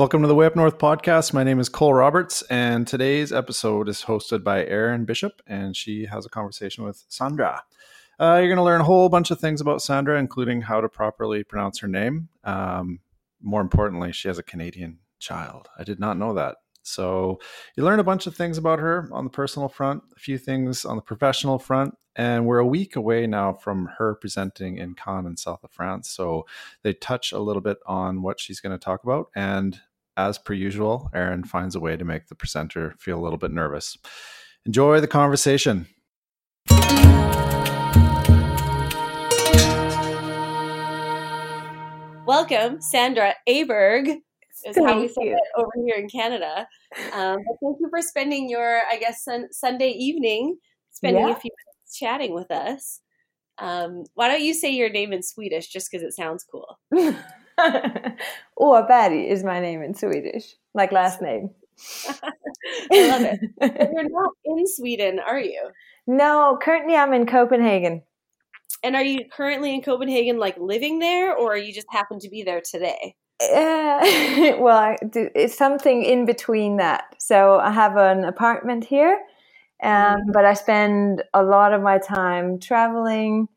Welcome to the Way Up North podcast. My name is Cole Roberts, and today's episode is hosted by Erin Bishop, and she has a conversation with Sandra. Uh, you're going to learn a whole bunch of things about Sandra, including how to properly pronounce her name. Um, more importantly, she has a Canadian child. I did not know that. So you learn a bunch of things about her on the personal front, a few things on the professional front, and we're a week away now from her presenting in Cannes in south of France. So they touch a little bit on what she's going to talk about, and as per usual, Erin finds a way to make the presenter feel a little bit nervous. Enjoy the conversation. Welcome, Sandra Åberg. Is thank how we say it over here in Canada. Um, thank you for spending your, I guess, sun- Sunday evening, spending yeah. a few minutes chatting with us. Um, why don't you say your name in Swedish just because it sounds cool? Åberg is my name in Swedish, like last name. I love it. you're not in Sweden, are you? No, currently I'm in Copenhagen. And are you currently in Copenhagen, like living there, or you just happen to be there today? Uh, well, it's something in between that. So I have an apartment here, um, mm-hmm. but I spend a lot of my time traveling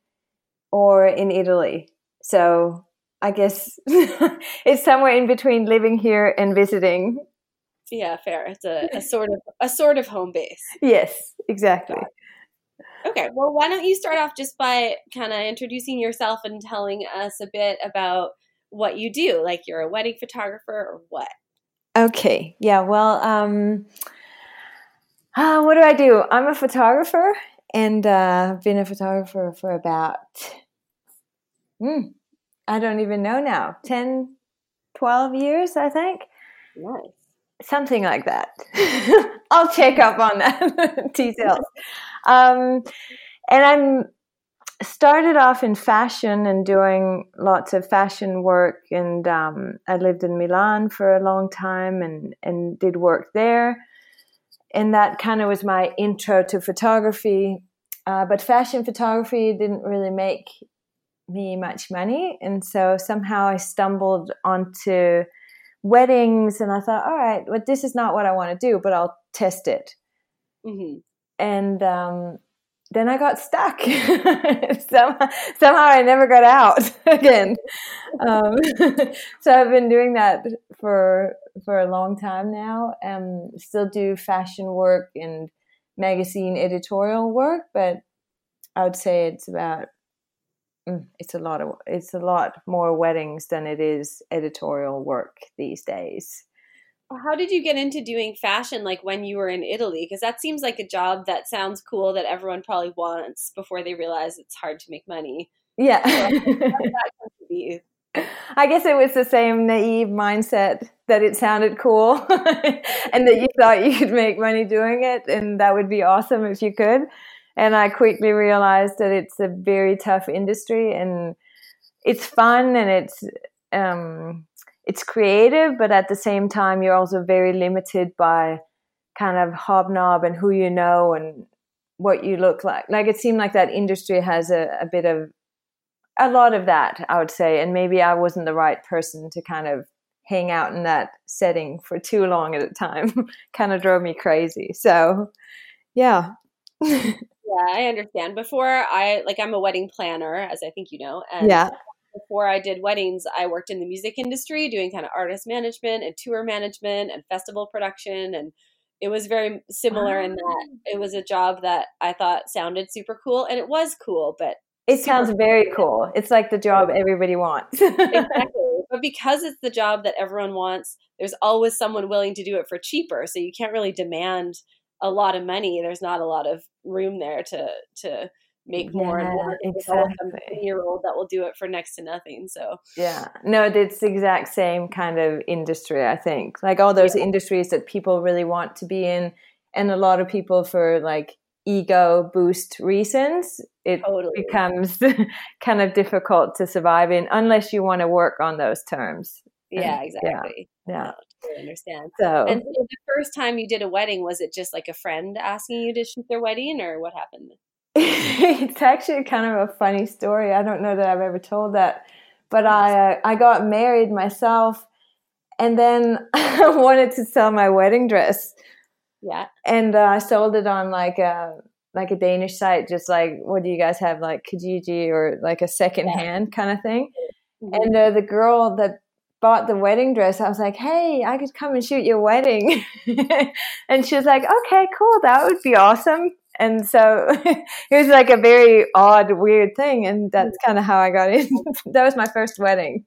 or in Italy. So I guess it's somewhere in between living here and visiting. Yeah, fair. It's a, a sort of a sort of home base. Yes, exactly. Okay, well, why don't you start off just by kind of introducing yourself and telling us a bit about what you do? Like you're a wedding photographer or what? Okay, yeah, well, um, uh, what do I do? I'm a photographer and uh, been a photographer for about hmm, I don't even know now, 10, 12 years, I think. Nice. Something like that. I'll check up on that details. Um, and I'm started off in fashion and doing lots of fashion work. And um, I lived in Milan for a long time and, and did work there. And that kind of was my intro to photography. Uh, but fashion photography didn't really make me much money. And so somehow I stumbled onto weddings and I thought, all right, well, this is not what I want to do, but I'll test it. Mm-hmm. And um, then I got stuck. somehow, somehow I never got out again. Um, so I've been doing that for for a long time now. Um, still do fashion work and magazine editorial work, but I would say it's about Mm, it's a lot of it's a lot more weddings than it is editorial work these days. How did you get into doing fashion like when you were in italy? Because that seems like a job that sounds cool that everyone probably wants before they realize it's hard to make money. Yeah. I guess it was the same naive mindset that it sounded cool and that you thought you could make money doing it and that would be awesome if you could and I quickly realized that it's a very tough industry and it's fun and it's um, it's creative, but at the same time, you're also very limited by kind of hobnob and who you know and what you look like. Like it seemed like that industry has a, a bit of a lot of that, I would say, and maybe I wasn't the right person to kind of hang out in that setting for too long at a time. kind of drove me crazy. So, yeah. Yeah, I understand. Before I like I'm a wedding planner, as I think you know. And yeah. Before I did weddings, I worked in the music industry doing kind of artist management and tour management and festival production and it was very similar in that it was a job that I thought sounded super cool and it was cool, but it sounds very cool. It's like the job everybody wants. exactly. But because it's the job that everyone wants, there's always someone willing to do it for cheaper. So you can't really demand a lot of money, there's not a lot of room there to to make more yeah, and more. Exactly. year old that will do it for next to nothing. So yeah, no, it's the exact same kind of industry. I think like all those yeah. industries that people really want to be in, and a lot of people for like ego boost reasons, it totally. becomes kind of difficult to survive in unless you want to work on those terms. Yeah, exactly. Yeah. yeah. I understand. So, and so the first time you did a wedding, was it just like a friend asking you to shoot their wedding, or what happened? it's actually kind of a funny story. I don't know that I've ever told that, but I uh, I got married myself, and then I wanted to sell my wedding dress. Yeah. And uh, I sold it on like a like a Danish site, just like what do you guys have, like Kijiji or like a second yeah. hand kind of thing. Mm-hmm. And uh, the girl that bought the wedding dress, I was like, hey, I could come and shoot your wedding. and she was like, okay, cool, that would be awesome. And so it was like a very odd, weird thing. And that's kind of how I got in. that was my first wedding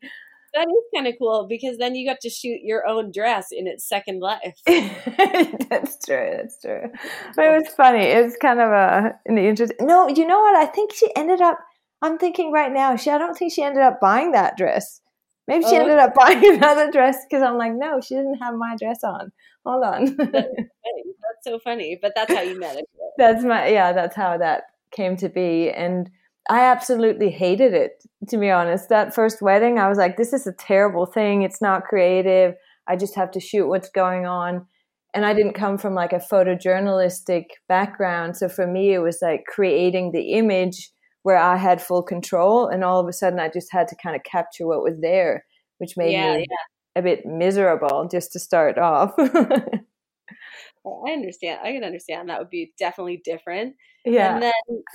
that is kind of cool because then you got to shoot your own dress in its second life. that's true. That's true. But it was funny. It was kind of a in the interest. No, you know what? I think she ended up. I'm thinking right now. She. I don't think she ended up buying that dress. Maybe she oh. ended up buying another dress because I'm like, no, she didn't have my dress on. Hold on. that's, that's so funny. But that's how you met it. That's my yeah. That's how that came to be and I absolutely hated it, to be honest. That first wedding, I was like, this is a terrible thing. It's not creative. I just have to shoot what's going on. And I didn't come from like a photojournalistic background. So for me, it was like creating the image where I had full control. And all of a sudden, I just had to kind of capture what was there, which made yeah, me yeah. a bit miserable just to start off. I understand. I can understand that would be definitely different. Yeah. And then,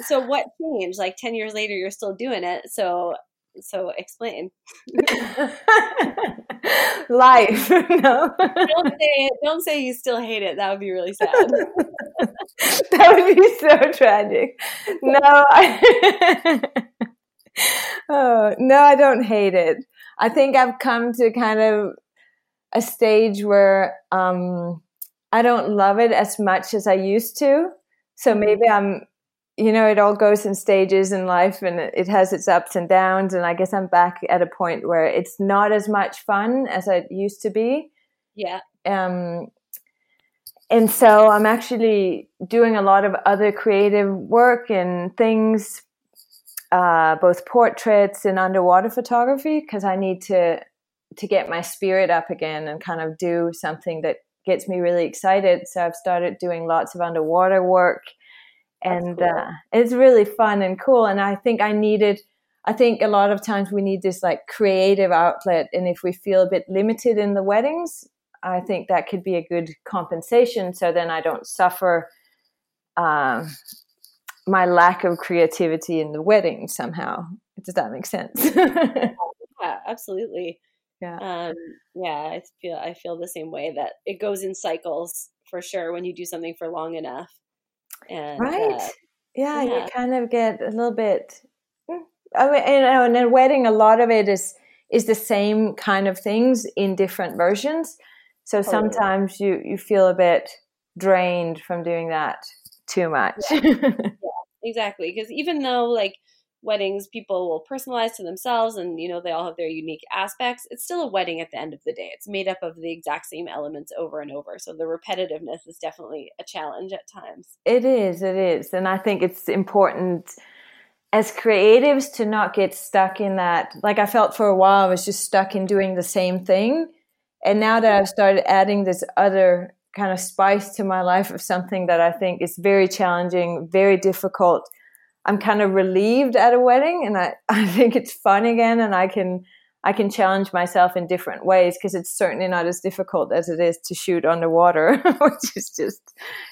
so what changed? Like 10 years later, you're still doing it. So, so explain. Life. no. don't say, don't say you still hate it. That would be really sad. that would be so tragic. No, I, oh, no, I don't hate it. I think I've come to kind of a stage where, um, I don't love it as much as I used to. So mm-hmm. maybe I'm, you know, it all goes in stages in life and it has its ups and downs. And I guess I'm back at a point where it's not as much fun as it used to be. Yeah. Um, and so I'm actually doing a lot of other creative work and things, uh, both portraits and underwater photography, because I need to to get my spirit up again and kind of do something that gets me really excited. So I've started doing lots of underwater work, and cool. uh, it's really fun and cool. And I think I needed. I think a lot of times we need this like creative outlet, and if we feel a bit limited in the weddings, I think that could be a good compensation. So then I don't suffer um, my lack of creativity in the wedding somehow. Does that make sense? yeah, absolutely yeah um, yeah i feel i feel the same way that it goes in cycles for sure when you do something for long enough and right uh, yeah, yeah, you kind of get a little bit hmm, I mean, you know, in a wedding, a lot of it is is the same kind of things in different versions. So sometimes you you feel a bit drained from doing that too much. Yeah exactly. Because even though like weddings people will personalize to themselves and you know they all have their unique aspects. It's still a wedding at the end of the day. It's made up of the exact same elements over and over. So the repetitiveness is definitely a challenge at times. It is it is. And i think it's important as creatives to not get stuck in that. Like i felt for a while i was just stuck in doing the same thing. And now that i've started adding this other kind of spice to my life of something that i think is very challenging very difficult I'm kind of relieved at a wedding and I, I think it's fun again and I can I can challenge myself in different ways because it's certainly not as difficult as it is to shoot underwater, which is just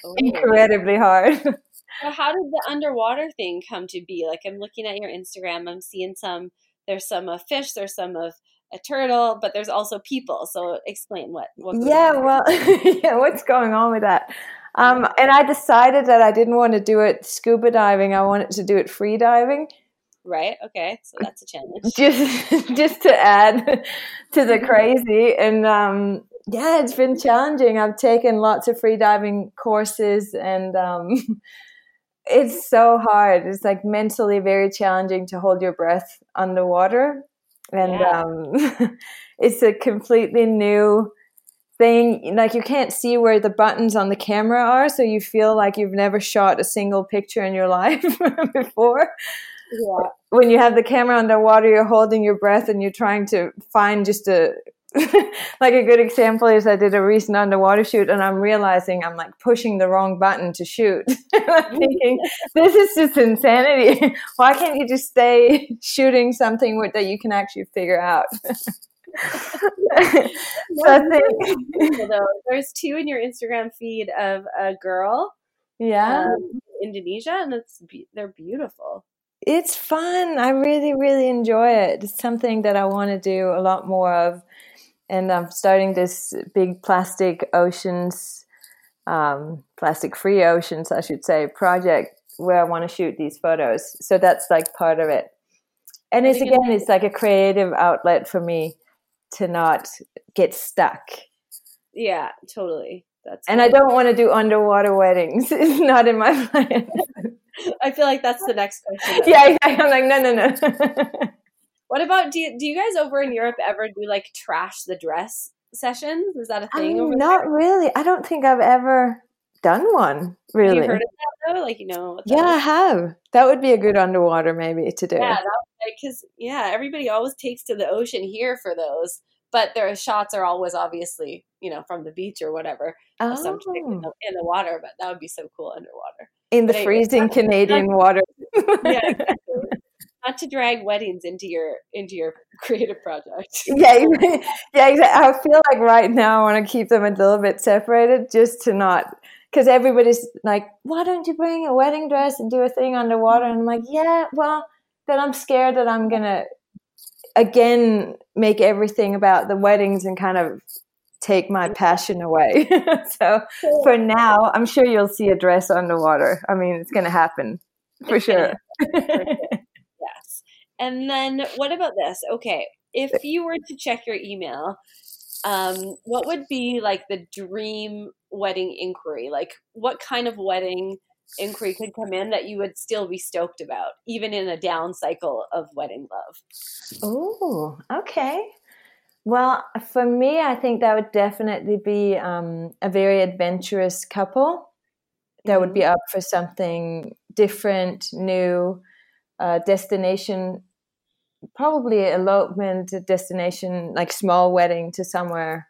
Ooh. incredibly hard. So how did the underwater thing come to be? Like I'm looking at your Instagram, I'm seeing some there's some of fish, there's some of a turtle, but there's also people. So explain what. what yeah, well, yeah, what's going on with that? Um, and I decided that I didn't want to do it scuba diving. I wanted to do it free diving. Right. Okay. So that's a challenge. Just, just to add to the crazy, and um, yeah, it's been challenging. I've taken lots of free diving courses, and um, it's so hard. It's like mentally very challenging to hold your breath underwater, and yeah. um, it's a completely new thing like you can't see where the buttons on the camera are so you feel like you've never shot a single picture in your life before yeah. when you have the camera underwater you're holding your breath and you're trying to find just a like a good example is I did a recent underwater shoot and I'm realizing I'm like pushing the wrong button to shoot. I'm thinking, this is just insanity. Why can't you just stay shooting something that you can actually figure out? so think there's two in your Instagram feed of a girl, yeah, um, Indonesia, and it's they're beautiful. It's fun. I really, really enjoy it. It's something that I want to do a lot more of, and I'm starting this big plastic oceans, um, plastic free oceans, I should say, project where I want to shoot these photos. So that's like part of it. And it's again, it's like a creative outlet for me to not get stuck. Yeah, totally. That's and cool. I don't want to do underwater weddings. It's not in my plan. I feel like that's the next question. yeah, I'm like, no, no, no. what about do you, do you guys over in Europe ever do like trash the dress sessions? Is that a thing? Um, not there? really. I don't think I've ever done one. Really? Have you heard of that though? Like you know? Yeah, I have. That would be a good underwater maybe to do. Yeah, because yeah, everybody always takes to the ocean here for those, but their shots are always obviously you know from the beach or whatever. Oh. in the, in the water, but that would be so cool underwater. In the freezing Canadian water. yeah, not to drag weddings into your into your creative project. yeah, yeah, exactly. I feel like right now I want to keep them a little bit separated, just to not because everybody's like, why don't you bring a wedding dress and do a thing underwater? And I'm like, yeah, well, then I'm scared that I'm gonna again make everything about the weddings and kind of take my passion away. so for now, I'm sure you'll see a dress underwater. I mean, it's going to happen for sure. yes. And then what about this? Okay, if you were to check your email, um, what would be like the dream wedding inquiry? Like, what kind of wedding inquiry could come in that you would still be stoked about, even in a down cycle of wedding love? Oh, okay. Well, for me, I think that would definitely be um, a very adventurous couple that would be mm-hmm. up for something different, new, uh, destination, probably elopement, destination, like small wedding to somewhere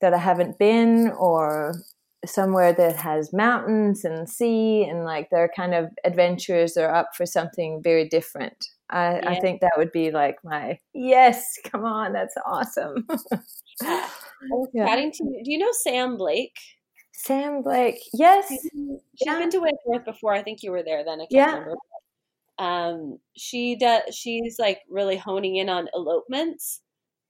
that I haven't been or somewhere that has mountains and sea and like they're kind of adventurers are up for something very different. I, yeah. I think that would be like my yes, come on, that's awesome. yeah. Chatting to do you know Sam Blake? Sam Blake, yes. She's been to Way Up North before. I think you were there then. I can't yeah. remember. Um, she does. She's like really honing in on elopements.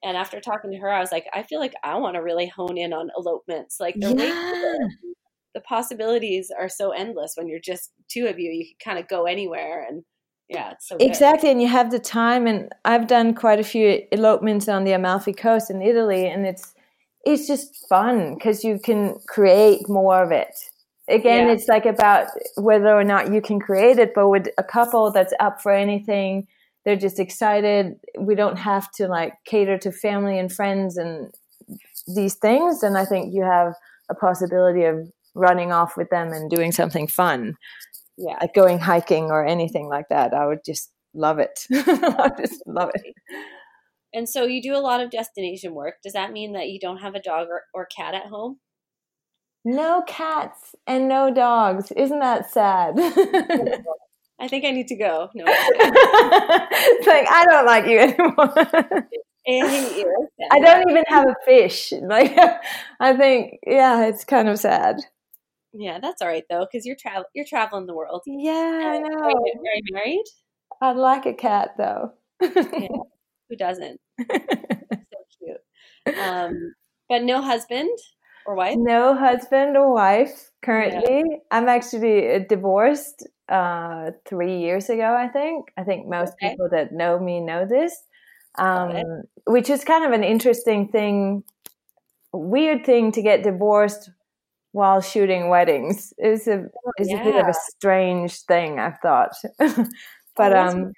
And after talking to her, I was like, I feel like I want to really hone in on elopements. Like the yeah. the possibilities are so endless when you're just two of you. You can kind of go anywhere and yeah, so exactly. And you have the time. And I've done quite a few elopements on the Amalfi Coast in Italy, and it's it's just fun because you can create more of it. Again, yeah. it's like about whether or not you can create it, but with a couple that's up for anything, they're just excited. We don't have to like cater to family and friends and these things. And I think you have a possibility of running off with them and doing something fun yeah, like going hiking or anything like that. I would just love it. I just love it. And so you do a lot of destination work. Does that mean that you don't have a dog or, or cat at home? No cats and no dogs. Isn't that sad? I think I need to go. No. it's like I don't like you anymore. I hate you. I don't even have a fish. Like I think, yeah, it's kind of sad. Yeah, that's all right though, because you're travel you're traveling the world. Yeah, I know. Are you, are married? I'd like a cat though. yeah, who doesn't? so cute. Um, but no husband or wife. No husband or wife currently. Yeah. I'm actually uh, divorced uh, three years ago. I think. I think most okay. people that know me know this, um, which is kind of an interesting thing, weird thing to get divorced while shooting weddings is a oh, is yeah. a bit of a strange thing I've thought. but um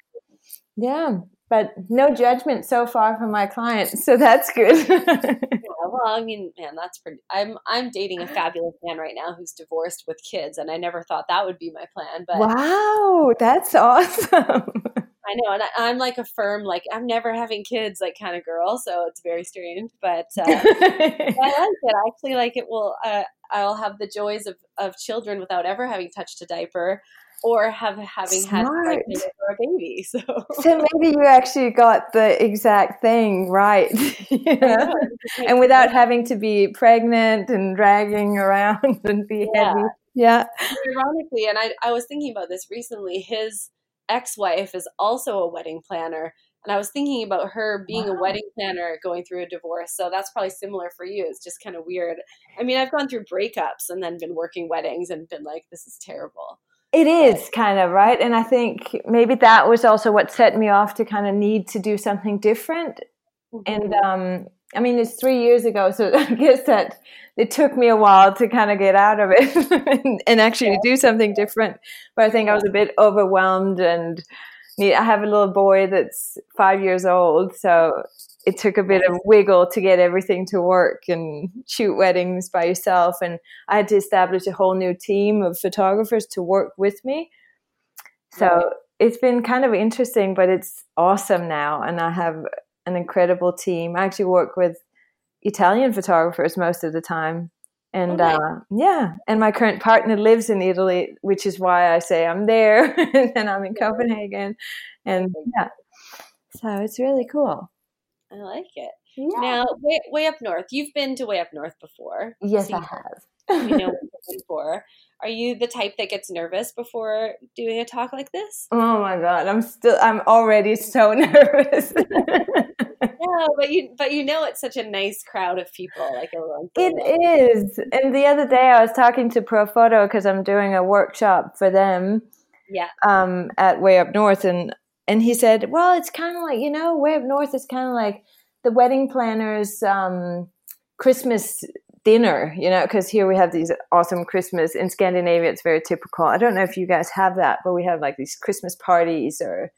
yeah, but no judgment so far from my clients, so that's good. well, I mean, man, that's pretty. I'm I'm dating a fabulous man right now who's divorced with kids, and I never thought that would be my plan. But wow, that's awesome. I know, and I, am like a firm, like I'm never having kids, like kind of girl. So it's very strange, but uh, I like it. I actually like it. Will uh, I'll have the joys of, of children without ever having touched a diaper or have having Smart. had a baby. So. so maybe you actually got the exact thing right, and without having to be pregnant and dragging around and be yeah. heavy. Yeah. Ironically, and I, I was thinking about this recently. His ex-wife is also a wedding planner, and I was thinking about her being wow. a wedding planner going through a divorce. So that's probably similar for you. It's just kind of weird. I mean, I've gone through breakups and then been working weddings and been like, this is terrible. It is kind of right. And I think maybe that was also what set me off to kind of need to do something different. Mm-hmm. And um, I mean, it's three years ago, so I guess that it took me a while to kind of get out of it and, and, actually yeah. do something different. But I think I was a bit overwhelmed and I have a little boy that's five years old. So it took a bit of wiggle to get everything to work and shoot weddings by yourself. And I had to establish a whole new team of photographers to work with me. So it's been kind of interesting, but it's awesome now. And I have an incredible team. I actually work with Italian photographers most of the time. And okay. uh, yeah, and my current partner lives in Italy, which is why I say I'm there and I'm in Copenhagen. And yeah, so it's really cool. I like it. Yeah. Now, way, way up north, you've been to way up north before. Yes, so I have. you know before. Are you the type that gets nervous before doing a talk like this? Oh my god, I'm still I'm already so nervous. no, but you but you know it's such a nice crowd of people like everyone. It is. And the other day I was talking to Profoto because I'm doing a workshop for them. Yeah. Um at Way Up North and and he said, "Well, it's kind of like you know, way up north is kind of like the wedding planners' um, Christmas dinner, you know, because here we have these awesome Christmas in Scandinavia. It's very typical. I don't know if you guys have that, but we have like these Christmas parties or."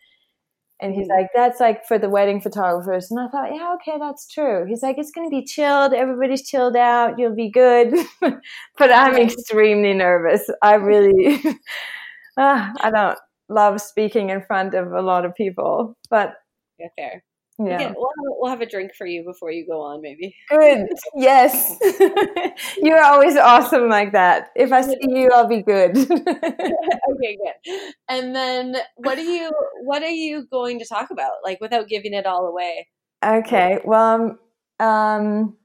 And he's like, that's like for the wedding photographers. And I thought, yeah, okay, that's true. He's like, it's going to be chilled. Everybody's chilled out. You'll be good. but I'm extremely nervous. I really, uh, I don't, love speaking in front of a lot of people. But yeah, fair. Yeah. we'll, have, we'll have a drink for you before you go on, maybe. Good. Yes. You're always awesome like that. If I see you, I'll be good. okay, good. And then what are you what are you going to talk about? Like without giving it all away. Okay. Well, um, um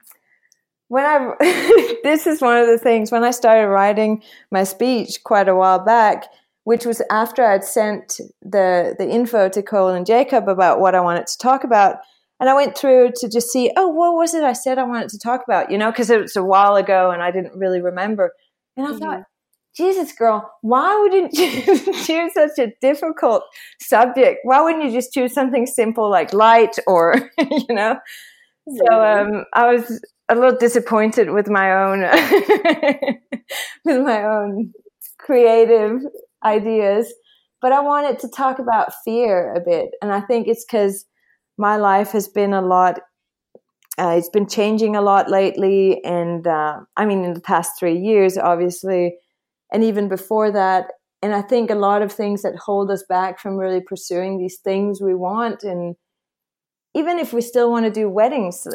when I this is one of the things when I started writing my speech quite a while back, which was after I'd sent the the info to Cole and Jacob about what I wanted to talk about. And I went through to just see, oh, what was it I said I wanted to talk about? You know, because it was a while ago and I didn't really remember. And I mm-hmm. thought, Jesus, girl, why wouldn't you choose such a difficult subject? Why wouldn't you just choose something simple like light or, you know? So um, I was a little disappointed with my own, with my own creative ideas, but I wanted to talk about fear a bit. And I think it's because my life has been a lot, uh, it's been changing a lot lately. And uh, I mean, in the past three years, obviously, and even before that. And I think a lot of things that hold us back from really pursuing these things we want. And even if we still want to do weddings,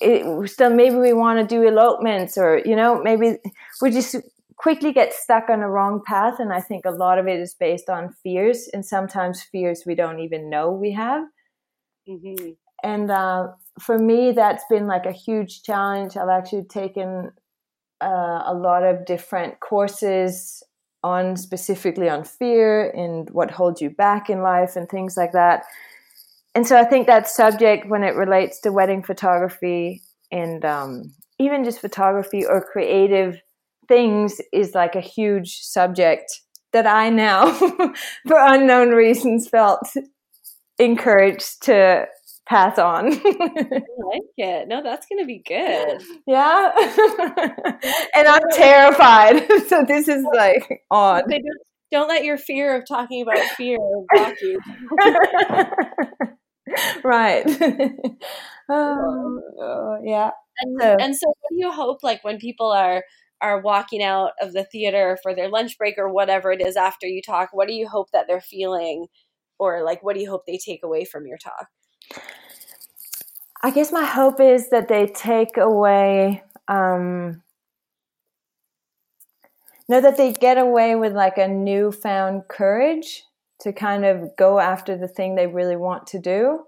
it, still maybe we want to do elopements or, you know, maybe we just quickly get stuck on a wrong path. And I think a lot of it is based on fears, and sometimes fears we don't even know we have. Mm-hmm. And uh, for me, that's been like a huge challenge. I've actually taken uh, a lot of different courses on specifically on fear and what holds you back in life and things like that. And so I think that subject, when it relates to wedding photography and um, even just photography or creative things is like a huge subject that I now, for unknown reasons, felt encouraged to pass on. I like it. No, that's going to be good. Yeah. and I'm terrified. so this is like odd. Don't, don't let your fear of talking about fear block you. right. Um, uh, yeah. And, and so, what do you hope, like, when people are are walking out of the theater for their lunch break or whatever it is after you talk, what do you hope that they're feeling or like what do you hope they take away from your talk? I guess my hope is that they take away um, know that they get away with like a newfound courage to kind of go after the thing they really want to do.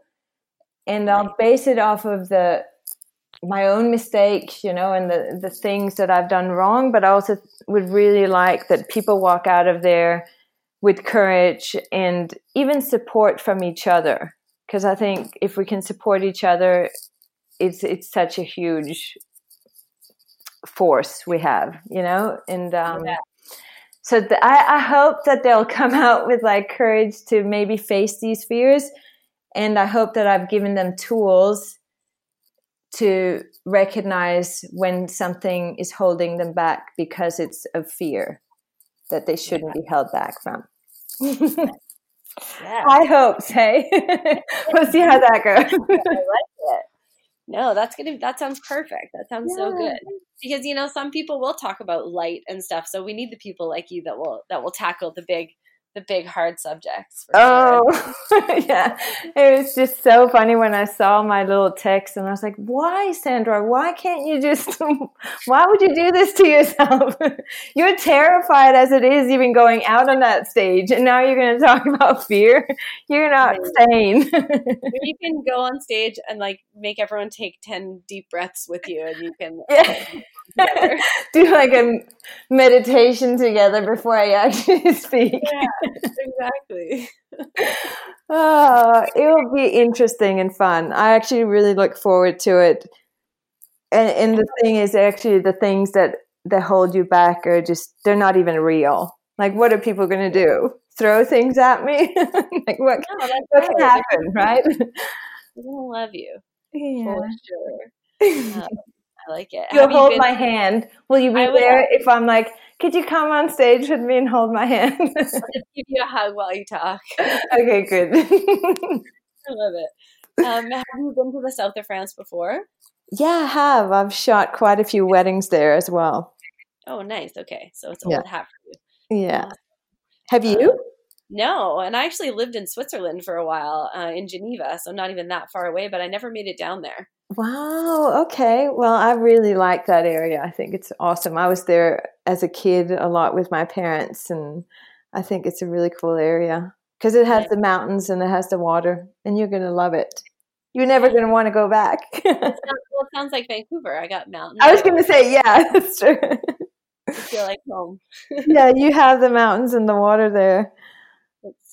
And I'll base it off of the my own mistakes, you know, and the the things that I've done wrong, but I also would really like that people walk out of there with courage and even support from each other. Because I think if we can support each other it's it's such a huge force we have, you know, and um, yeah. so the, I, I hope that they'll come out with like courage to maybe face these fears, and I hope that I've given them tools to recognize when something is holding them back because it's of fear that they shouldn't be held back from. yeah. I hope, hey. we'll see how that goes. I like it. No, that's gonna that sounds perfect. That sounds yeah. so good. Because you know, some people will talk about light and stuff. So we need the people like you that will that will tackle the big the big hard subjects. Oh, sure. yeah. It was just so funny when I saw my little text and I was like, why, Sandra? Why can't you just, why would you do this to yourself? you're terrified as it is, even going out on that stage. And now you're going to talk about fear. You're not sane. you can go on stage and like make everyone take 10 deep breaths with you and you can. Yeah. do like a meditation together before I actually speak. Yeah, exactly. oh, it will be interesting and fun. I actually really look forward to it. And, and the thing is, actually, the things that that hold you back are just they're not even real. Like, what are people going to do? Throw things at me? like, what, no, what can happen, right? They're going to love you. Yeah. For sure. Um, I like it. You'll hold you my hand. Will you be I there if I'm like, could you come on stage with me and hold my hand? I'll just give you a hug while you talk. okay, good. I love it. Um, have you been to the south of France before? Yeah, I have. I've shot quite a few weddings there as well. Oh, nice. Okay, so it's old yeah. hat for you. Yeah. Have you? Um, no, and I actually lived in Switzerland for a while uh, in Geneva, so not even that far away, but I never made it down there. Wow. Okay. Well, I really like that area. I think it's awesome. I was there as a kid a lot with my parents, and I think it's a really cool area because it has the mountains and it has the water, and you're going to love it. You're never going to want to go back. well, it sounds like Vancouver. I got mountains. I was going to say, yeah, that's true. I feel like home. yeah, you have the mountains and the water there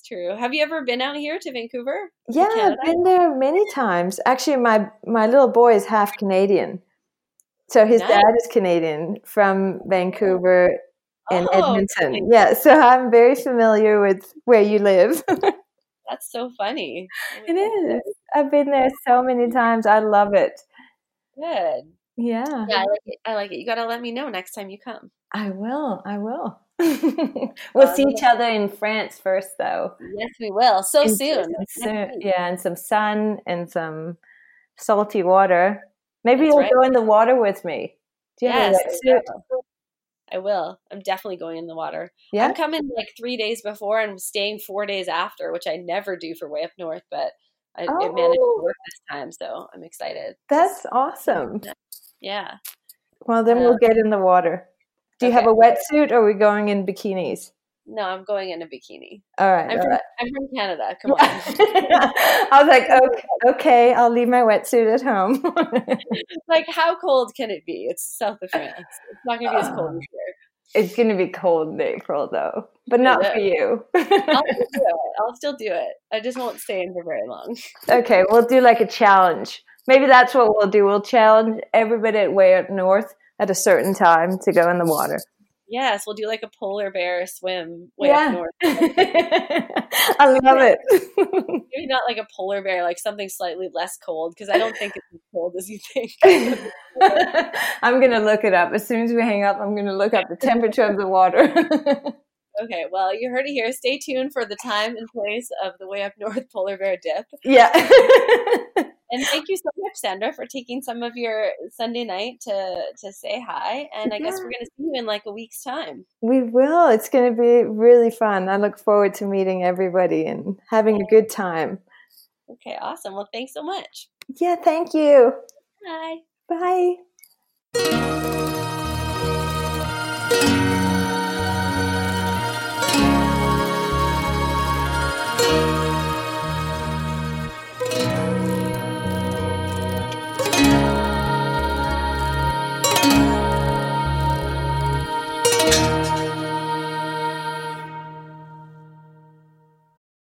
true. Have you ever been out here to Vancouver? Yeah, I've been there many times. Actually, my my little boy is half Canadian, so his nice. dad is Canadian from Vancouver and oh, Edmonton. Okay. Yeah, so I'm very familiar with where you live. That's so funny. Oh it is. I've been there so many times. I love it. Good. Yeah. Yeah, I like it. I like it. You got to let me know next time you come. I will. I will. We'll um, see each other in France first, though. Yes, we will. So soon. soon. Yeah, and some sun and some salty water. Maybe you'll right. go in the water with me. Do you yes, have I will. I'm definitely going in the water. Yeah. I'm coming like three days before and staying four days after, which I never do for way up north, but I, oh. it managed to work this time, so I'm excited. That's awesome. Yeah. Well, then um, we'll get in the water. Do you okay. have a wetsuit or are we going in bikinis? No, I'm going in a bikini. All right. I'm, all from, right. I'm from Canada. Come on. I was like, okay, okay, I'll leave my wetsuit at home. like, how cold can it be? It's south of France. It's not going to be as cold as here. It's going to be cold in April, though, but not for you. I'll still do it. I'll still do it. I just won't stay in for very long. okay, we'll do like a challenge. Maybe that's what we'll do. We'll challenge everybody at Way Up North at a certain time to go in the water. Yes, we'll do like a polar bear swim way yeah. up north. I love it. Maybe not like a polar bear, like something slightly less cold, because I don't think it's as cold as you think. I'm gonna look it up as soon as we hang up. I'm gonna look up the temperature of the water. okay, well, you heard it here. Stay tuned for the time and place of the Way Up North polar bear dip. Yeah. And thank you so much, Sandra, for taking some of your Sunday night to to say hi. And I yeah. guess we're going to see you in like a week's time. We will. It's going to be really fun. I look forward to meeting everybody and having a good time. Okay, awesome. Well, thanks so much. Yeah, thank you. Bye. Bye.